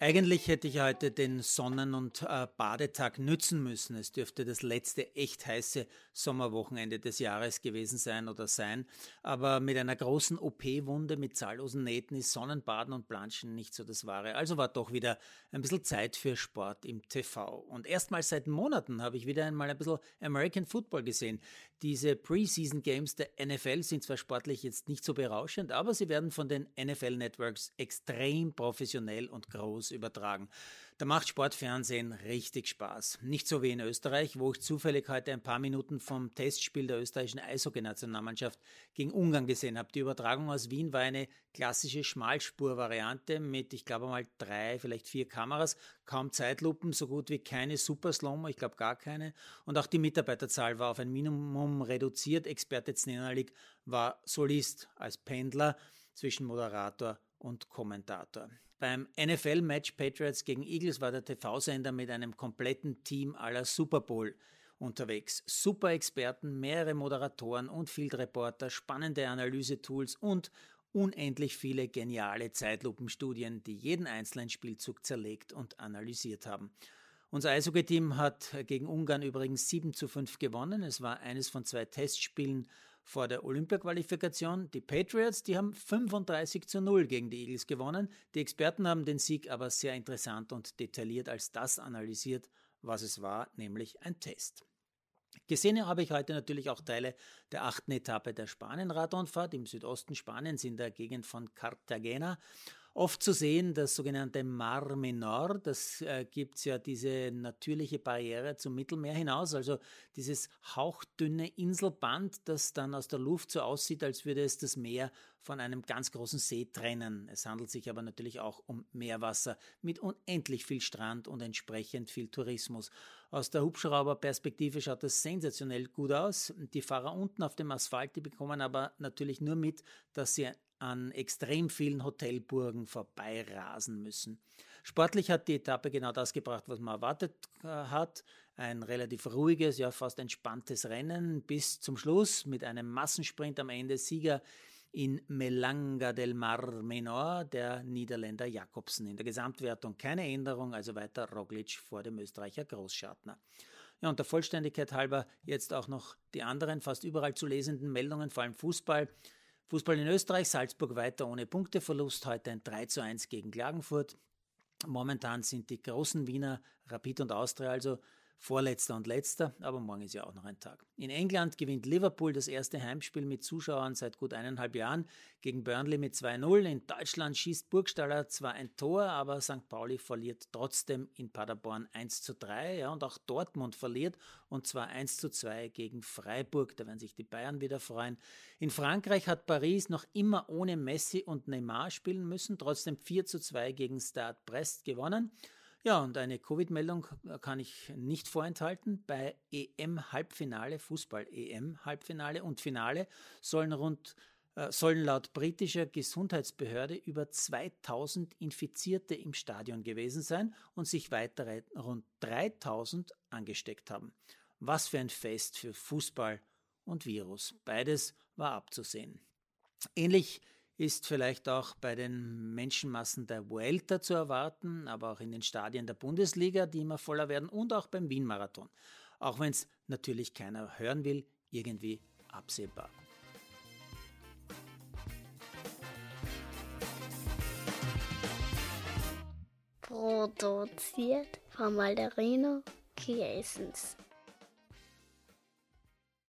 Eigentlich hätte ich heute den Sonnen- und äh, Badetag nützen müssen. Es dürfte das letzte echt heiße Sommerwochenende des Jahres gewesen sein oder sein. Aber mit einer großen OP-Wunde mit zahllosen Nähten ist Sonnenbaden und Planschen nicht so das Wahre. Also war doch wieder ein bisschen Zeit für Sport im TV. Und erstmals seit Monaten habe ich wieder einmal ein bisschen American Football gesehen. Diese Preseason Games der NFL sind zwar sportlich jetzt nicht so berauschend, aber sie werden von den NFL Networks extrem professionell und groß übertragen. Da macht Sportfernsehen richtig Spaß. Nicht so wie in Österreich, wo ich zufällig heute ein paar Minuten vom Testspiel der österreichischen Eishockey-Nationalmannschaft gegen Ungarn gesehen habe. Die Übertragung aus Wien war eine klassische Schmalspur-Variante mit, ich glaube mal drei, vielleicht vier Kameras, kaum Zeitlupen, so gut wie keine Super-Slow-Mo, ich glaube gar keine. Und auch die Mitarbeiterzahl war auf ein Minimum reduziert. Experte Znenalik war Solist als Pendler zwischen Moderator und Kommentator. Beim NFL-Match Patriots gegen Eagles war der TV-Sender mit einem kompletten Team aller Super Bowl unterwegs. Super Experten, mehrere Moderatoren und Field Reporter, spannende Analysetools und unendlich viele geniale Zeitlupenstudien, die jeden einzelnen Spielzug zerlegt und analysiert haben. Unser Eishockey-Team hat gegen Ungarn übrigens 7 zu 5 gewonnen. Es war eines von zwei Testspielen vor der Olympia-Qualifikation. Die Patriots, die haben 35 zu 0 gegen die Eagles gewonnen. Die Experten haben den Sieg aber sehr interessant und detailliert als das analysiert, was es war, nämlich ein Test. Gesehen habe ich heute natürlich auch Teile der achten Etappe der Spanien-Radrundfahrt im Südosten Spaniens in der Gegend von Cartagena oft zu sehen, das sogenannte Mar Menor. Das äh, gibt ja diese natürliche Barriere zum Mittelmeer hinaus, also dieses hauchdünne Inselband, das dann aus der Luft so aussieht, als würde es das Meer von einem ganz großen See trennen. Es handelt sich aber natürlich auch um Meerwasser mit unendlich viel Strand und entsprechend viel Tourismus. Aus der Hubschrauberperspektive schaut das sensationell gut aus. Die Fahrer unten auf dem Asphalt, die bekommen aber natürlich nur mit, dass sie an extrem vielen Hotelburgen vorbeirasen müssen. Sportlich hat die Etappe genau das gebracht, was man erwartet äh, hat. Ein relativ ruhiges, ja fast entspanntes Rennen bis zum Schluss mit einem Massensprint am Ende. Sieger in Melanga del Mar Menor, der Niederländer Jakobsen. In der Gesamtwertung keine Änderung, also weiter Roglic vor dem Österreicher Großschartner. Ja, und der Vollständigkeit halber jetzt auch noch die anderen fast überall zu lesenden Meldungen, vor allem Fußball. Fußball in Österreich, Salzburg weiter ohne Punkteverlust, heute ein 3 zu 1 gegen Klagenfurt. Momentan sind die großen Wiener Rapid und Austria also Vorletzter und letzter, aber morgen ist ja auch noch ein Tag. In England gewinnt Liverpool das erste Heimspiel mit Zuschauern seit gut eineinhalb Jahren gegen Burnley mit 2-0. In Deutschland schießt Burgstaller zwar ein Tor, aber St. Pauli verliert trotzdem in Paderborn 1-3. Ja, und auch Dortmund verliert und zwar 1-2 gegen Freiburg. Da werden sich die Bayern wieder freuen. In Frankreich hat Paris noch immer ohne Messi und Neymar spielen müssen, trotzdem 4-2 gegen Stade Brest gewonnen. Ja, und eine Covid-Meldung kann ich nicht vorenthalten. Bei EM-Halbfinale, Fußball-EM-Halbfinale und Finale sollen rund äh, sollen laut britischer Gesundheitsbehörde über 2000 Infizierte im Stadion gewesen sein und sich weitere rund 3000 angesteckt haben. Was für ein Fest für Fußball und Virus. Beides war abzusehen. Ähnlich ist vielleicht auch bei den Menschenmassen der Vuelta zu erwarten, aber auch in den Stadien der Bundesliga, die immer voller werden und auch beim Wien-Marathon. Auch wenn es natürlich keiner hören will, irgendwie absehbar. Produziert von Malderino Chiesens.